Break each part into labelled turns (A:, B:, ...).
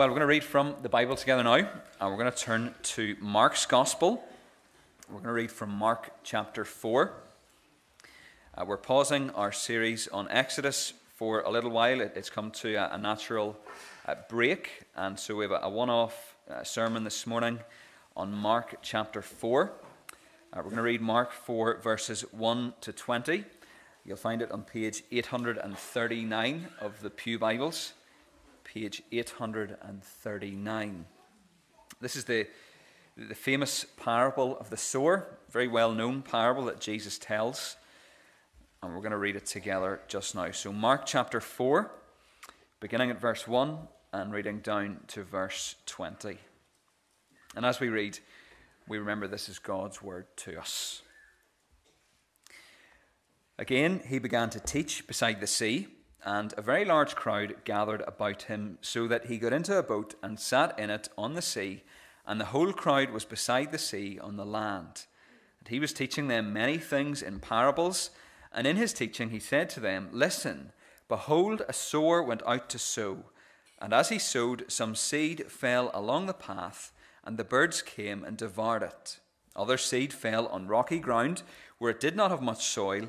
A: Well, we're going to read from the Bible together now, and we're going to turn to Mark's Gospel. We're going to read from Mark chapter 4. Uh, we're pausing our series on Exodus for a little while. It, it's come to a, a natural uh, break, and so we have a, a one off uh, sermon this morning on Mark chapter 4. Uh, we're going to read Mark 4, verses 1 to 20. You'll find it on page 839 of the Pew Bibles page 839. This is the, the famous parable of the sower, very well known parable that Jesus tells. And we're going to read it together just now. So, Mark chapter 4, beginning at verse 1 and reading down to verse 20. And as we read, we remember this is God's word to us. Again, he began to teach beside the sea and a very large crowd gathered about him, so that he got into a boat and sat in it on the sea, and the whole crowd was beside the sea on the land. And he was teaching them many things in parables, and in his teaching he said to them, Listen, behold, a sower went out to sow, and as he sowed, some seed fell along the path, and the birds came and devoured it. Other seed fell on rocky ground, where it did not have much soil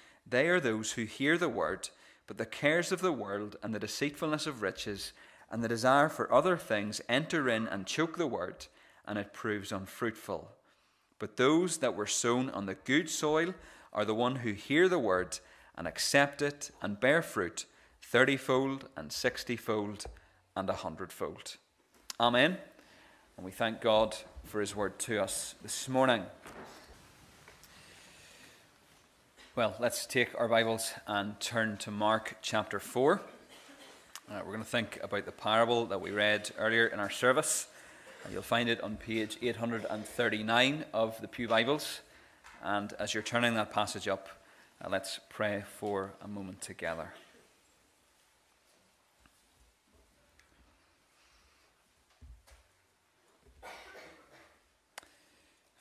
A: they are those who hear the word, but the cares of the world and the deceitfulness of riches and the desire for other things enter in and choke the word, and it proves unfruitful. But those that were sown on the good soil are the one who hear the word and accept it and bear fruit thirtyfold and sixtyfold and a hundredfold. Amen. And we thank God for his word to us this morning. Well, let's take our Bibles and turn to Mark chapter 4. Uh, we're going to think about the parable that we read earlier in our service. You'll find it on page 839 of the Pew Bibles. And as you're turning that passage up, uh, let's pray for a moment together.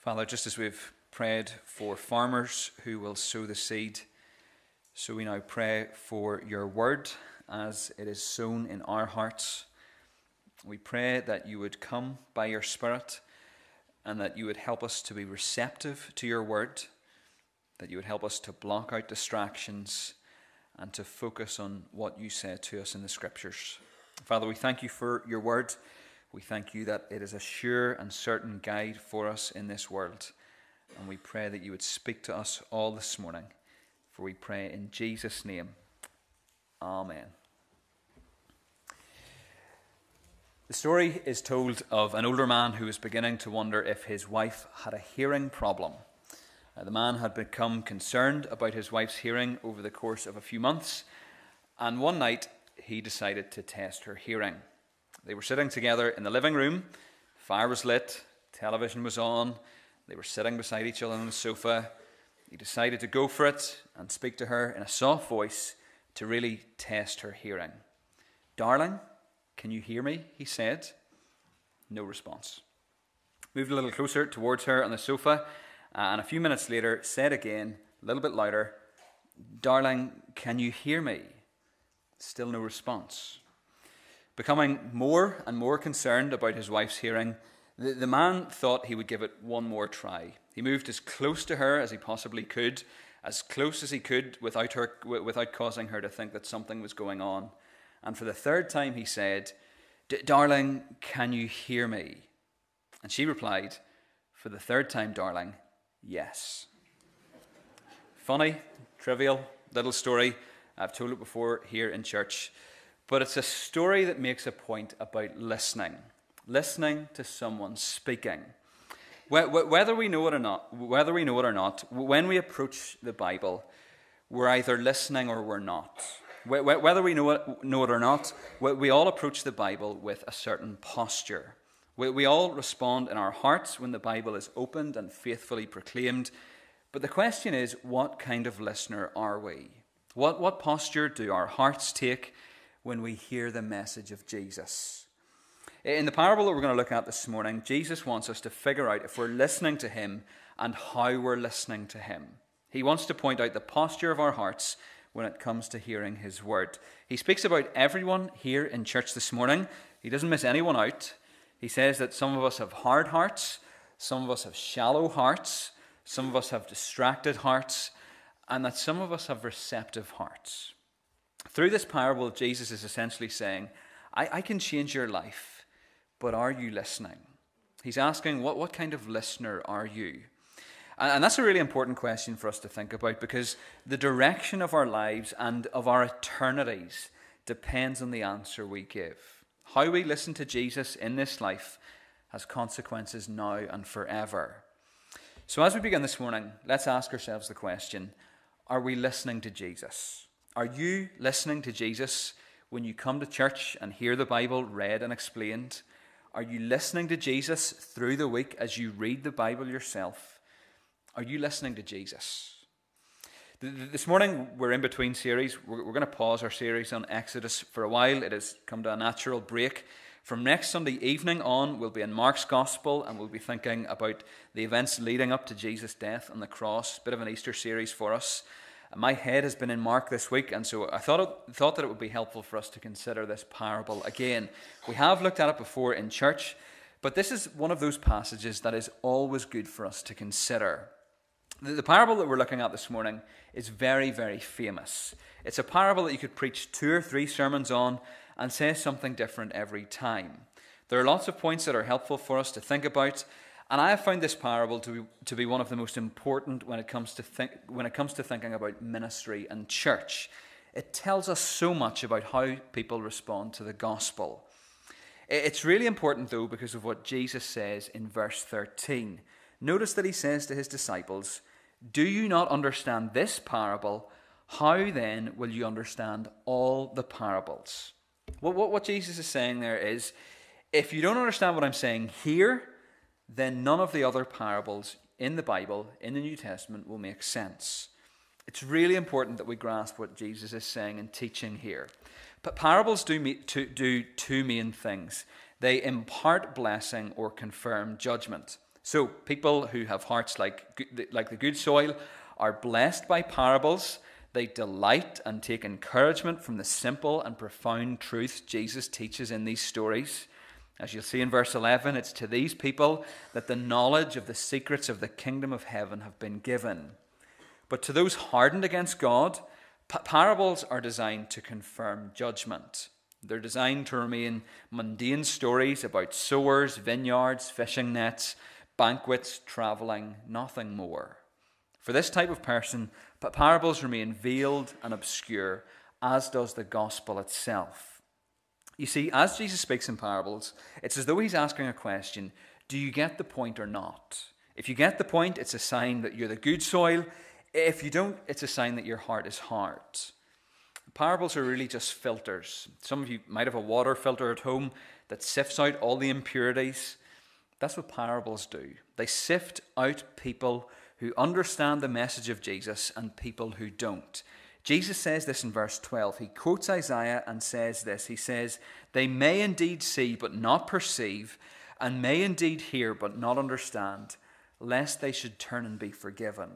A: Father, just as we've prayed for farmers who will sow the seed. So we now pray for your word as it is sown in our hearts. We pray that you would come by your Spirit and that you would help us to be receptive to your word, that you would help us to block out distractions and to focus on what you say to us in the scriptures. Father, we thank you for your word. We thank you that it is a sure and certain guide for us in this world. And we pray that you would speak to us all this morning. For we pray in Jesus' name. Amen. The story is told of an older man who was beginning to wonder if his wife had a hearing problem. Uh, the man had become concerned about his wife's hearing over the course of a few months, and one night he decided to test her hearing. They were sitting together in the living room, fire was lit, television was on, they were sitting beside each other on the sofa. He decided to go for it and speak to her in a soft voice to really test her hearing. Darling, can you hear me? He said. No response. moved a little closer towards her on the sofa, uh, and a few minutes later said again, a little bit louder, Darling, can you hear me? Still no response. Becoming more and more concerned about his wife's hearing, the, the man thought he would give it one more try. He moved as close to her as he possibly could, as close as he could without, her, without causing her to think that something was going on. And for the third time, he said, Darling, can you hear me? And she replied, For the third time, darling, yes. Funny, trivial little story. I've told it before here in church. But it's a story that makes a point about listening, listening to someone speaking. Whether we know it or not, whether we know it or not, when we approach the Bible, we're either listening or we're not. Whether we know it, know it or not, we all approach the Bible with a certain posture. We all respond in our hearts when the Bible is opened and faithfully proclaimed. But the question is, what kind of listener are we? What, what posture do our hearts take when we hear the message of Jesus? In the parable that we're going to look at this morning, Jesus wants us to figure out if we're listening to him and how we're listening to him. He wants to point out the posture of our hearts when it comes to hearing his word. He speaks about everyone here in church this morning. He doesn't miss anyone out. He says that some of us have hard hearts, some of us have shallow hearts, some of us have distracted hearts, and that some of us have receptive hearts. Through this parable, Jesus is essentially saying, I, I can change your life, but are you listening? He's asking, what, what kind of listener are you? And, and that's a really important question for us to think about because the direction of our lives and of our eternities depends on the answer we give. How we listen to Jesus in this life has consequences now and forever. So, as we begin this morning, let's ask ourselves the question Are we listening to Jesus? Are you listening to Jesus when you come to church and hear the Bible read and explained? Are you listening to Jesus through the week as you read the Bible yourself? Are you listening to Jesus? This morning, we're in between series. We're, going to pause our series on Exodus for a while. It has come to a natural break. From next Sunday evening on, we'll be in Mark's Gospel and we'll be thinking about the events leading up to Jesus' death on the cross. Bit of an Easter series for us. My head has been in Mark this week, and so I thought, thought that it would be helpful for us to consider this parable again. We have looked at it before in church, but this is one of those passages that is always good for us to consider. The, the parable that we're looking at this morning is very, very famous. It's a parable that you could preach two or three sermons on and say something different every time. There are lots of points that are helpful for us to think about, and I have found this parable to be, to be one of the most important when it, comes to think, when it comes to thinking about ministry and church. It tells us so much about how people respond to the gospel. It's really important, though, because of what Jesus says in verse 13. Notice that he says to his disciples, do you not understand this parable? How then will you understand all the parables? What, what, what Jesus is saying there is if you don't understand what I'm saying here, then none of the other parables in the Bible, in the New Testament, will make sense. It's really important that we grasp what Jesus is saying and teaching here. But parables do, me, to, do two main things they impart blessing or confirm judgment. So, people who have hearts like, like the good soil are blessed by parables. They delight and take encouragement from the simple and profound truth Jesus teaches in these stories. As you'll see in verse 11, it's to these people that the knowledge of the secrets of the kingdom of heaven have been given. But to those hardened against God, parables are designed to confirm judgment. They're designed to remain mundane stories about sowers, vineyards, fishing nets, banquets, travelling, nothing more. For this type of person, parables remain veiled and obscure, as does the gospel itself. You see, as Jesus speaks in parables, it's as though he's asking a question Do you get the point or not? If you get the point, it's a sign that you're the good soil. If you don't, it's a sign that your heart is hard. Parables are really just filters. Some of you might have a water filter at home that sifts out all the impurities. That's what parables do. They sift out people who understand the message of Jesus and people who don't. Jesus says this in verse 12. He quotes Isaiah and says this He says, They may indeed see, but not perceive, and may indeed hear but not understand, lest they should turn and be forgiven.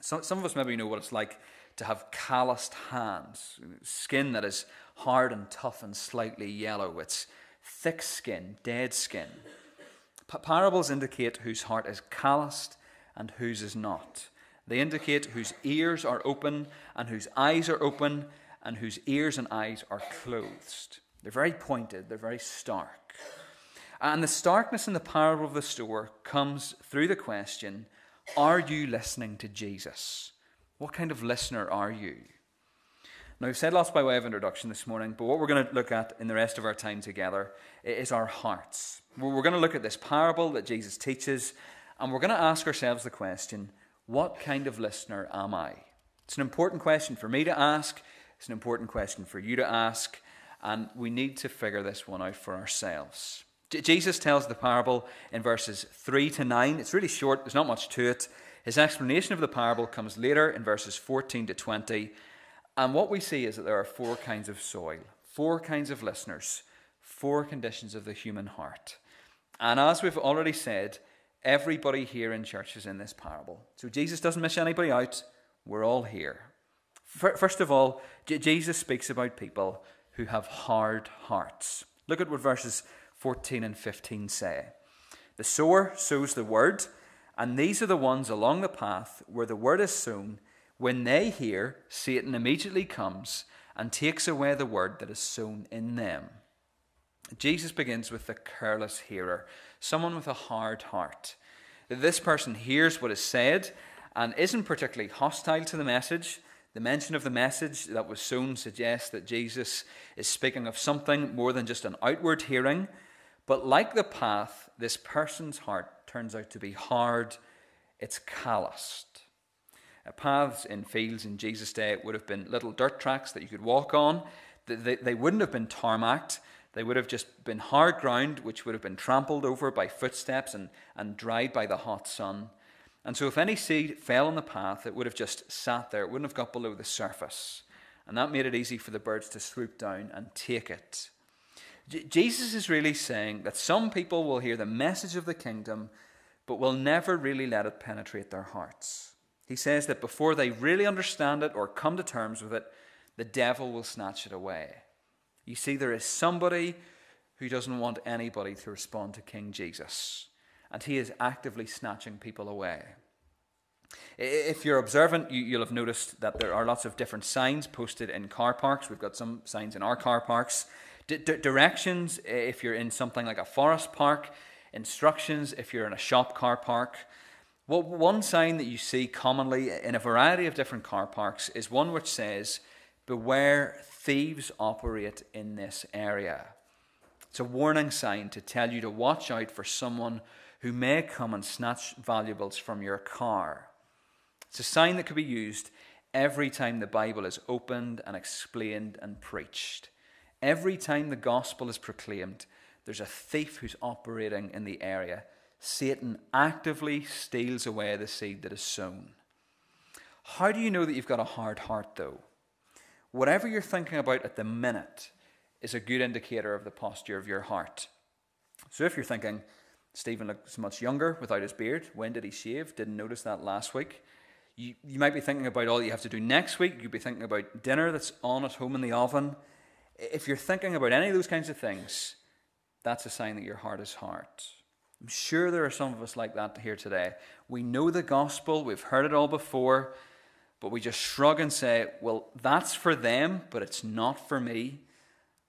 A: So, some of us maybe know what it's like to have calloused hands, skin that is hard and tough and slightly yellow. It's thick skin, dead skin. Parables indicate whose heart is calloused and whose is not. They indicate whose ears are open and whose eyes are open and whose ears and eyes are closed. They're very pointed, they're very stark. And the starkness in the parable of the sower comes through the question Are you listening to Jesus? What kind of listener are you? Now, we've said lots by way of introduction this morning, but what we're going to look at in the rest of our time together is our hearts. We're going to look at this parable that Jesus teaches, and we're going to ask ourselves the question what kind of listener am I? It's an important question for me to ask, it's an important question for you to ask, and we need to figure this one out for ourselves. Jesus tells the parable in verses 3 to 9. It's really short, there's not much to it. His explanation of the parable comes later in verses 14 to 20. And what we see is that there are four kinds of soil, four kinds of listeners, four conditions of the human heart. And as we've already said, everybody here in church is in this parable. So Jesus doesn't miss anybody out. We're all here. First of all, Jesus speaks about people who have hard hearts. Look at what verses 14 and 15 say. The sower sows the word, and these are the ones along the path where the word is sown. When they hear, Satan immediately comes and takes away the word that is sown in them. Jesus begins with the careless hearer, someone with a hard heart. This person hears what is said and isn't particularly hostile to the message. The mention of the message that was sown suggests that Jesus is speaking of something more than just an outward hearing. But like the path, this person's heart turns out to be hard, it's calloused. Uh, paths in fields in Jesus' day would have been little dirt tracks that you could walk on. They, they wouldn't have been tarmacked. They would have just been hard ground, which would have been trampled over by footsteps and, and dried by the hot sun. And so, if any seed fell on the path, it would have just sat there. It wouldn't have got below the surface. And that made it easy for the birds to swoop down and take it. J- Jesus is really saying that some people will hear the message of the kingdom, but will never really let it penetrate their hearts. He says that before they really understand it or come to terms with it, the devil will snatch it away. You see, there is somebody who doesn't want anybody to respond to King Jesus, and he is actively snatching people away. If you're observant, you'll have noticed that there are lots of different signs posted in car parks. We've got some signs in our car parks. D- directions, if you're in something like a forest park, instructions, if you're in a shop car park. Well, one sign that you see commonly in a variety of different car parks is one which says, Beware thieves operate in this area. It's a warning sign to tell you to watch out for someone who may come and snatch valuables from your car. It's a sign that could be used every time the Bible is opened and explained and preached. Every time the gospel is proclaimed, there's a thief who's operating in the area. Satan actively steals away the seed that is sown. How do you know that you've got a hard heart, though? Whatever you're thinking about at the minute is a good indicator of the posture of your heart. So if you're thinking, Stephen looks much younger without his beard, when did he shave? Didn't notice that last week. You, you might be thinking about all you have to do next week. You'd be thinking about dinner that's on at home in the oven. If you're thinking about any of those kinds of things, that's a sign that your heart is hard. I'm sure there are some of us like that here today. We know the gospel, we've heard it all before, but we just shrug and say, well, that's for them, but it's not for me.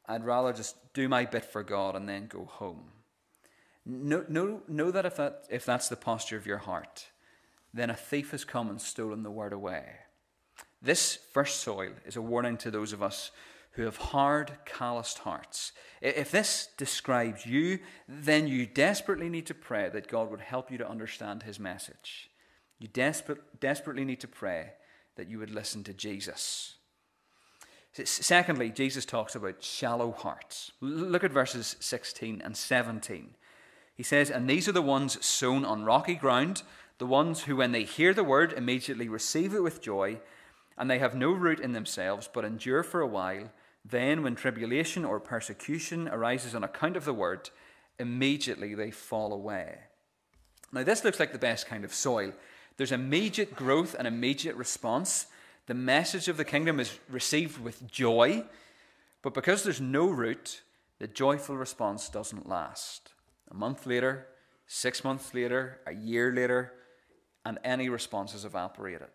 A: I'd rather just do my bit for God and then go home. Know, know, know that, if that if that's the posture of your heart, then a thief has come and stolen the word away. This first soil is a warning to those of us who have hard, calloused hearts. If this describes you, then you desperately need to pray that God would help you to understand his message. You desperate, desperately need to pray that you would listen to Jesus. Secondly, Jesus talks about shallow hearts. Look at verses 16 and 17. He says, And these are the ones sown on rocky ground, the ones who, when they hear the word, immediately receive it with joy, and they have no root in themselves, but endure for a while. Then, when tribulation or persecution arises on account of the word, immediately they fall away. Now, this looks like the best kind of soil. There's immediate growth and immediate response. The message of the kingdom is received with joy, but because there's no root, the joyful response doesn't last. A month later, six months later, a year later, and any response is evaporated.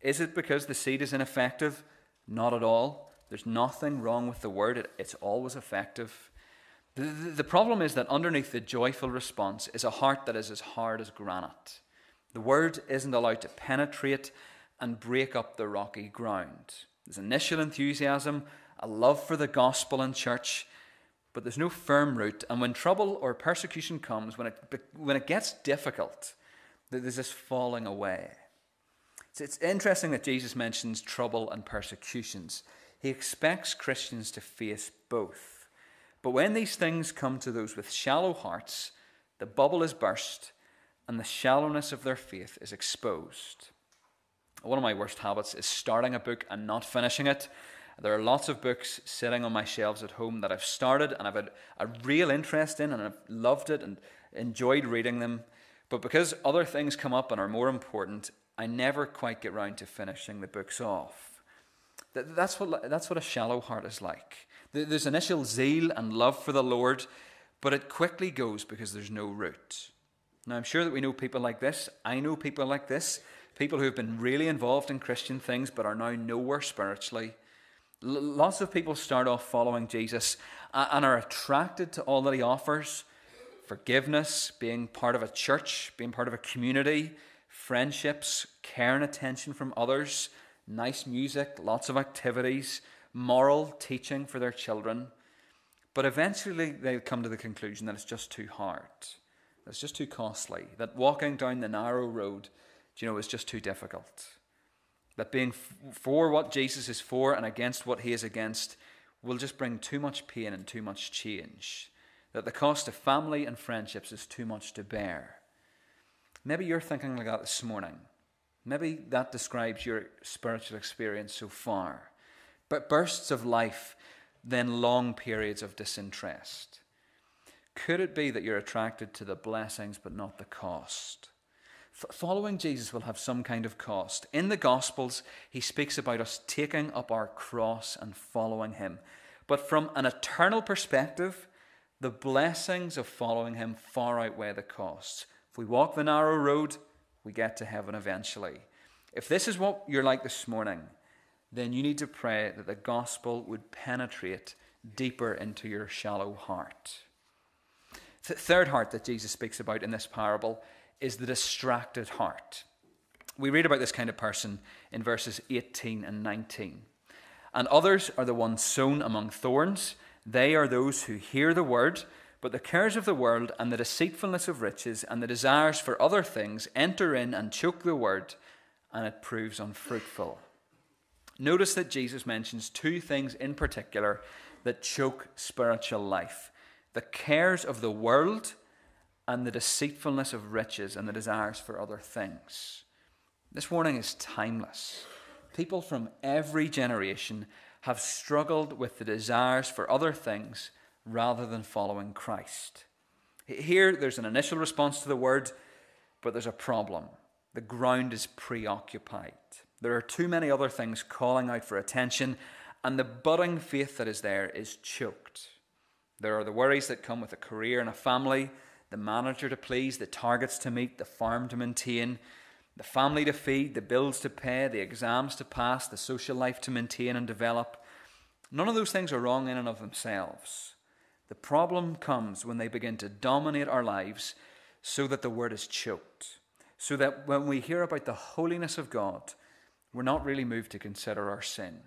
A: Is it because the seed is ineffective? Not at all. There's nothing wrong with the word, it's always effective. The, the, the problem is that underneath the joyful response is a heart that is as hard as granite. The word isn't allowed to penetrate and break up the rocky ground. There's initial enthusiasm, a love for the gospel and church, but there's no firm root. And when trouble or persecution comes, when it, when it gets difficult, there's this falling away. So it's interesting that Jesus mentions trouble and persecutions. He expects Christians to face both. But when these things come to those with shallow hearts, the bubble is burst and the shallowness of their faith is exposed. One of my worst habits is starting a book and not finishing it. There are lots of books sitting on my shelves at home that I've started and I've had a real interest in and I've loved it and enjoyed reading them. But because other things come up and are more important, I never quite get round to finishing the books off. That's what, that's what a shallow heart is like. There's initial zeal and love for the Lord, but it quickly goes because there's no root. Now, I'm sure that we know people like this. I know people like this. People who have been really involved in Christian things but are now nowhere spiritually. L- lots of people start off following Jesus and are attracted to all that he offers forgiveness, being part of a church, being part of a community, friendships, care and attention from others, nice music, lots of activities, moral teaching for their children. But eventually they come to the conclusion that it's just too hard, it's just too costly, that walking down the narrow road, you know, is just too difficult. That being for what Jesus is for and against what he is against will just bring too much pain and too much change that the cost of family and friendships is too much to bear. Maybe you're thinking like that this morning. Maybe that describes your spiritual experience so far. But bursts of life, then long periods of disinterest. Could it be that you're attracted to the blessings but not the cost? F- following Jesus will have some kind of cost. In the Gospels, he speaks about us taking up our cross and following him. But from an eternal perspective, the blessings of following him far outweigh the costs. If we walk the narrow road, we get to heaven eventually. If this is what you're like this morning, then you need to pray that the gospel would penetrate deeper into your shallow heart. The third heart that Jesus speaks about in this parable is the distracted heart. We read about this kind of person in verses 18 and 19. And others are the ones sown among thorns they are those who hear the word, but the cares of the world and the deceitfulness of riches and the desires for other things enter in and choke the word, and it proves unfruitful. Notice that Jesus mentions two things in particular that choke spiritual life the cares of the world and the deceitfulness of riches and the desires for other things. This warning is timeless. People from every generation have struggled with the desires for other things rather than following Christ. Here, there's an initial response to the word, but there's a problem. The ground is preoccupied. There are too many other things calling out for attention, and the budding faith that is there is choked. There are the worries that come with a career and a family, the manager to please, the targets to meet, the farm to maintain, the family to feed, the bills to pay, the exams to pass, the social life to maintain and develop. None of those things are wrong in and of themselves. The problem comes when they begin to dominate our lives so that the word is choked. So that when we hear about the holiness of God, we're not really moved to consider our sin.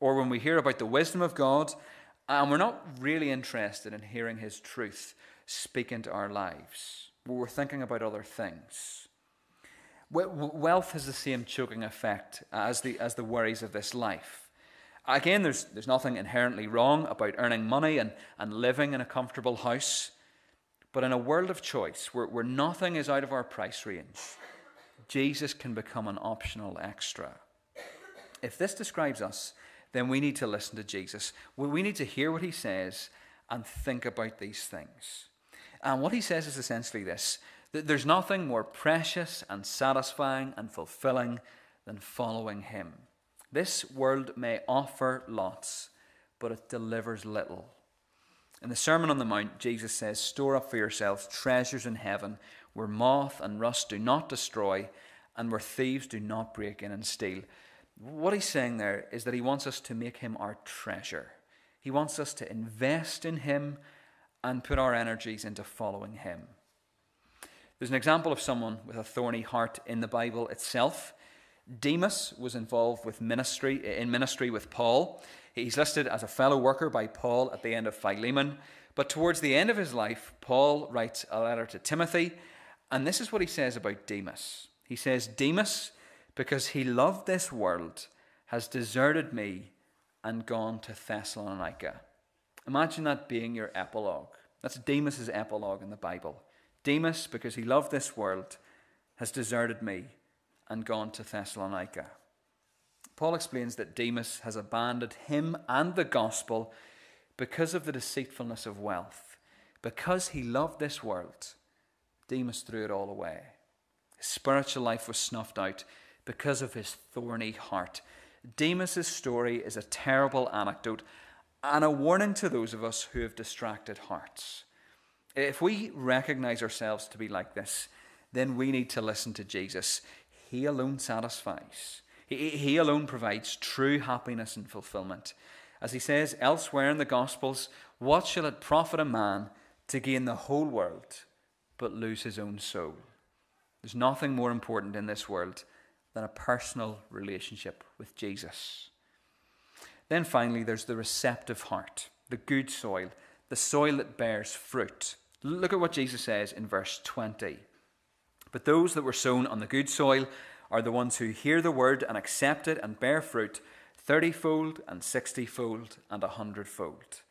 A: Or when we hear about the wisdom of God, and we're not really interested in hearing his truth speak into our lives. We're thinking about other things. Wealth has the same choking effect as the, as the worries of this life. Again, there's, there's nothing inherently wrong about earning money and, and living in a comfortable house. But in a world of choice, where, where nothing is out of our price range, Jesus can become an optional extra. If this describes us, then we need to listen to Jesus. We need to hear what he says and think about these things. And what he says is essentially this that there's nothing more precious and satisfying and fulfilling than following him. This world may offer lots, but it delivers little. In the Sermon on the Mount, Jesus says, Store up for yourselves treasures in heaven, where moth and rust do not destroy, and where thieves do not break in and steal. What he's saying there is that he wants us to make him our treasure. He wants us to invest in him and put our energies into following him. There's an example of someone with a thorny heart in the Bible itself. Demas was involved with ministry in ministry with Paul. He's listed as a fellow worker by Paul at the end of Philemon. But towards the end of his life, Paul writes a letter to Timothy, and this is what he says about Demas. He says, Demas, because he loved this world, has deserted me and gone to Thessalonica. Imagine that being your epilogue. That's Demas's epilogue in the Bible. Demas, because he loved this world, has deserted me and gone to Thessalonica. Paul explains that Demas has abandoned him and the gospel because of the deceitfulness of wealth. Because he loved this world, Demas threw it all away. His spiritual life was snuffed out because of his thorny heart. Demas's story is a terrible anecdote and a warning to those of us who have distracted hearts. If we recognize ourselves to be like this, then we need to listen to Jesus. He alone satisfies. He, he alone provides true happiness and fulfillment. As he says elsewhere in the Gospels, what shall it profit a man to gain the whole world but lose his own soul? There's nothing more important in this world than a personal relationship with Jesus. Then finally, there's the receptive heart, the good soil, the soil that bears fruit. Look at what Jesus says in verse 20. But those that were sown on the good soil are the ones who hear the word and accept it and bear fruit thirtyfold and sixtyfold and a hundredfold.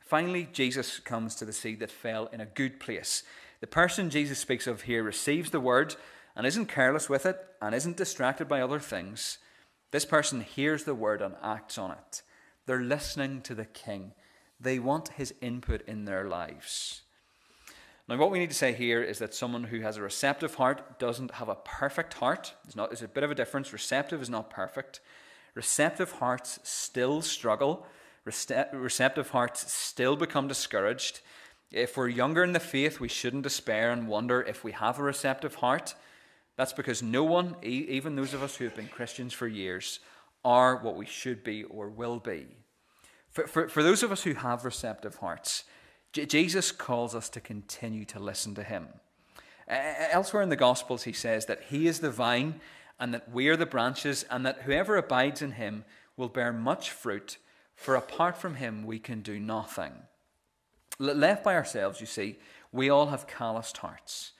A: Finally, Jesus comes to the seed that fell in a good place. The person Jesus speaks of here receives the word and isn't careless with it and isn't distracted by other things. This person hears the word and acts on it. They're listening to the king. They want his input in their lives. Now, what we need to say here is that someone who has a receptive heart doesn't have a perfect heart. There's, not, there's a bit of a difference. Receptive is not perfect. Receptive hearts still struggle. Receptive hearts still become discouraged. If we're younger in the faith, we shouldn't despair and wonder if we have a receptive heart. That's because no one, even those of us who have been Christians for years, are what we should be or will be. For, for, for those of us who have receptive hearts, Jesus calls us to continue to listen to him. Elsewhere in the Gospels, he says that he is the vine and that we are the branches, and that whoever abides in him will bear much fruit, for apart from him we can do nothing. Left by ourselves, you see, we all have calloused hearts.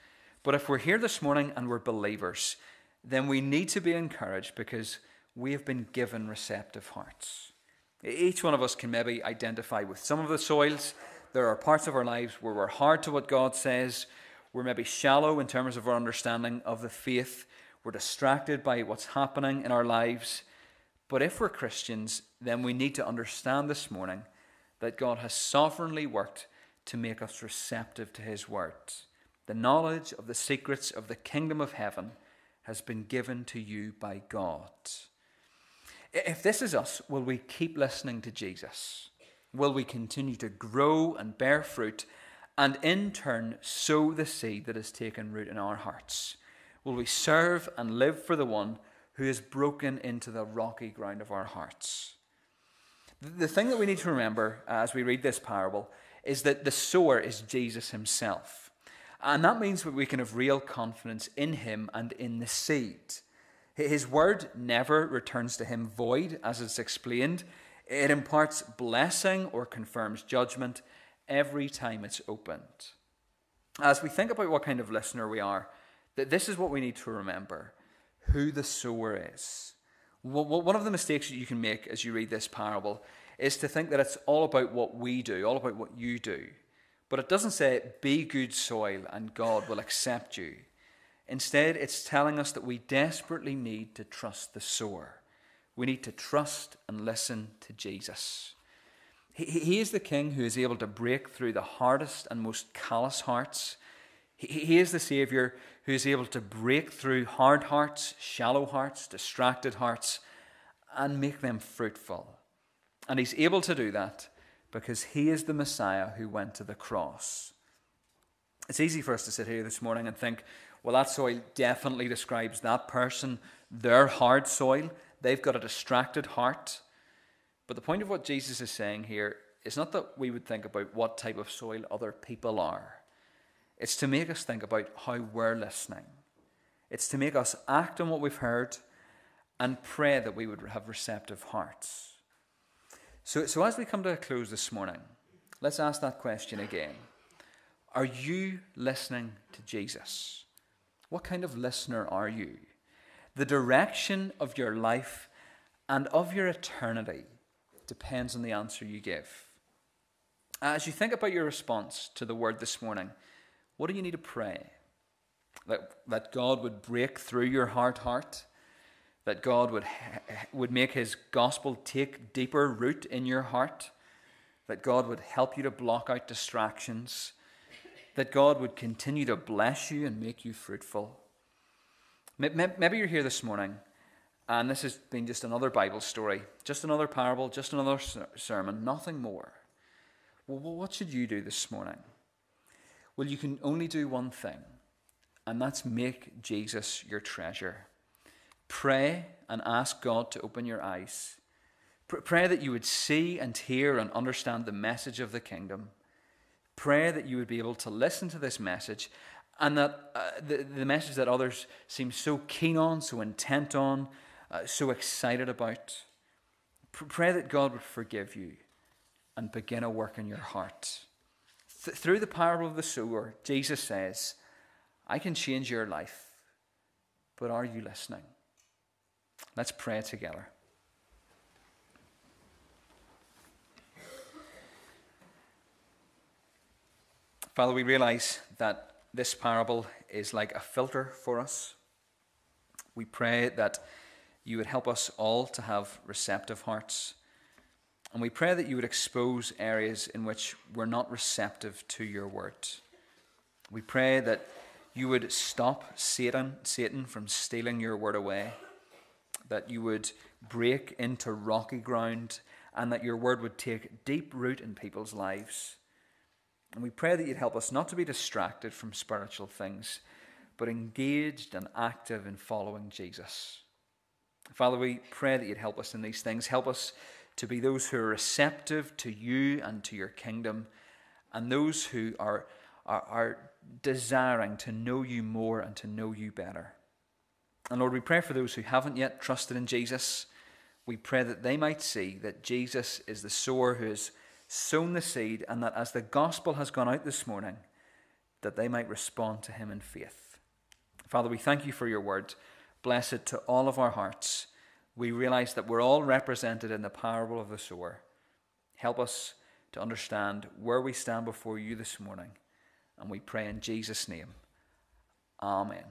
A: But if we're here this morning and we're believers, then we need to be encouraged because we have been given receptive hearts. Each one of us can maybe identify with some of the soils there are parts of our lives where we're hard to what God says. We're maybe shallow in terms of our understanding of the faith. We're distracted by what's happening in our lives. But if we're Christians, then we need to understand this morning that God has sovereignly worked to make us receptive to His words. The knowledge of the secrets of the kingdom of heaven has been given to you by God. If this is us, will we keep listening to Jesus? will we continue to grow and bear fruit and in turn sow the seed that has taken root in our hearts? Will we serve and live for the one who has broken into the rocky ground of our hearts? The thing that we need to remember as we read this parable is that the sower is Jesus himself. And that means that we can have real confidence in him and in the seed. His word never returns to him void, as is explained. It imparts blessing or confirms judgment every time it's opened. As we think about what kind of listener we are, that this is what we need to remember who the sower is. One of the mistakes that you can make as you read this parable is to think that it's all about what we do, all about what you do. But it doesn't say, be good soil and God will accept you. Instead, it's telling us that we desperately need to trust the sower. We need to trust and listen to Jesus. He, he is the king who is able to break through the hardest and most callous hearts. He, he is the Savior who is able to break through hard hearts, shallow hearts, distracted hearts, and make them fruitful. And He's able to do that because He is the Messiah who went to the cross. It's easy for us to sit here this morning and think, well, that soil definitely describes that person, their hard soil. They've got a distracted heart. But the point of what Jesus is saying here is not that we would think about what type of soil other people are, it's to make us think about how we're listening. It's to make us act on what we've heard and pray that we would have receptive hearts. So, so as we come to a close this morning, let's ask that question again. Are you listening to Jesus? What kind of listener are you? The direction of your life and of your eternity depends on the answer you give. As you think about your response to the word this morning, what do you need to pray? That, that God would break through your hard heart, that God would, would make his gospel take deeper root in your heart, that God would help you to block out distractions, that God would continue to bless you and make you fruitful. Maybe you're here this morning and this has been just another Bible story, just another parable, just another sermon, nothing more. Well, what should you do this morning? Well, you can only do one thing, and that's make Jesus your treasure. Pray and ask God to open your eyes. Pray that you would see and hear and understand the message of the kingdom. Pray that you would be able to listen to this message and that uh, the, the message that others seem so keen on, so intent on, uh, so excited about. Pray that God would forgive you and begin a work in your heart. Th- through the parable of the sower, Jesus says, I can change your life, but are you listening? Let's pray together. Father, we realize that this parable is like a filter for us. We pray that you would help us all to have receptive hearts. And we pray that you would expose areas in which we're not receptive to your word. We pray that you would stop Satan, Satan from stealing your word away, that you would break into rocky ground, and that your word would take deep root in people's lives. And we pray that you'd help us not to be distracted from spiritual things, but engaged and active in following Jesus. Father, we pray that you'd help us in these things. Help us to be those who are receptive to you and to your kingdom, and those who are, are, are desiring to know you more and to know you better. And Lord, we pray for those who haven't yet trusted in Jesus. We pray that they might see that Jesus is the sower who has sown the seed, and that as the gospel has gone out this morning, that they might respond to him in faith. Father, we thank you for your word bless it to all of our hearts. We realize that we're all represented in the parable of the sower. Help us to understand where we stand before you this morning. And we pray in Jesus' name. Amen.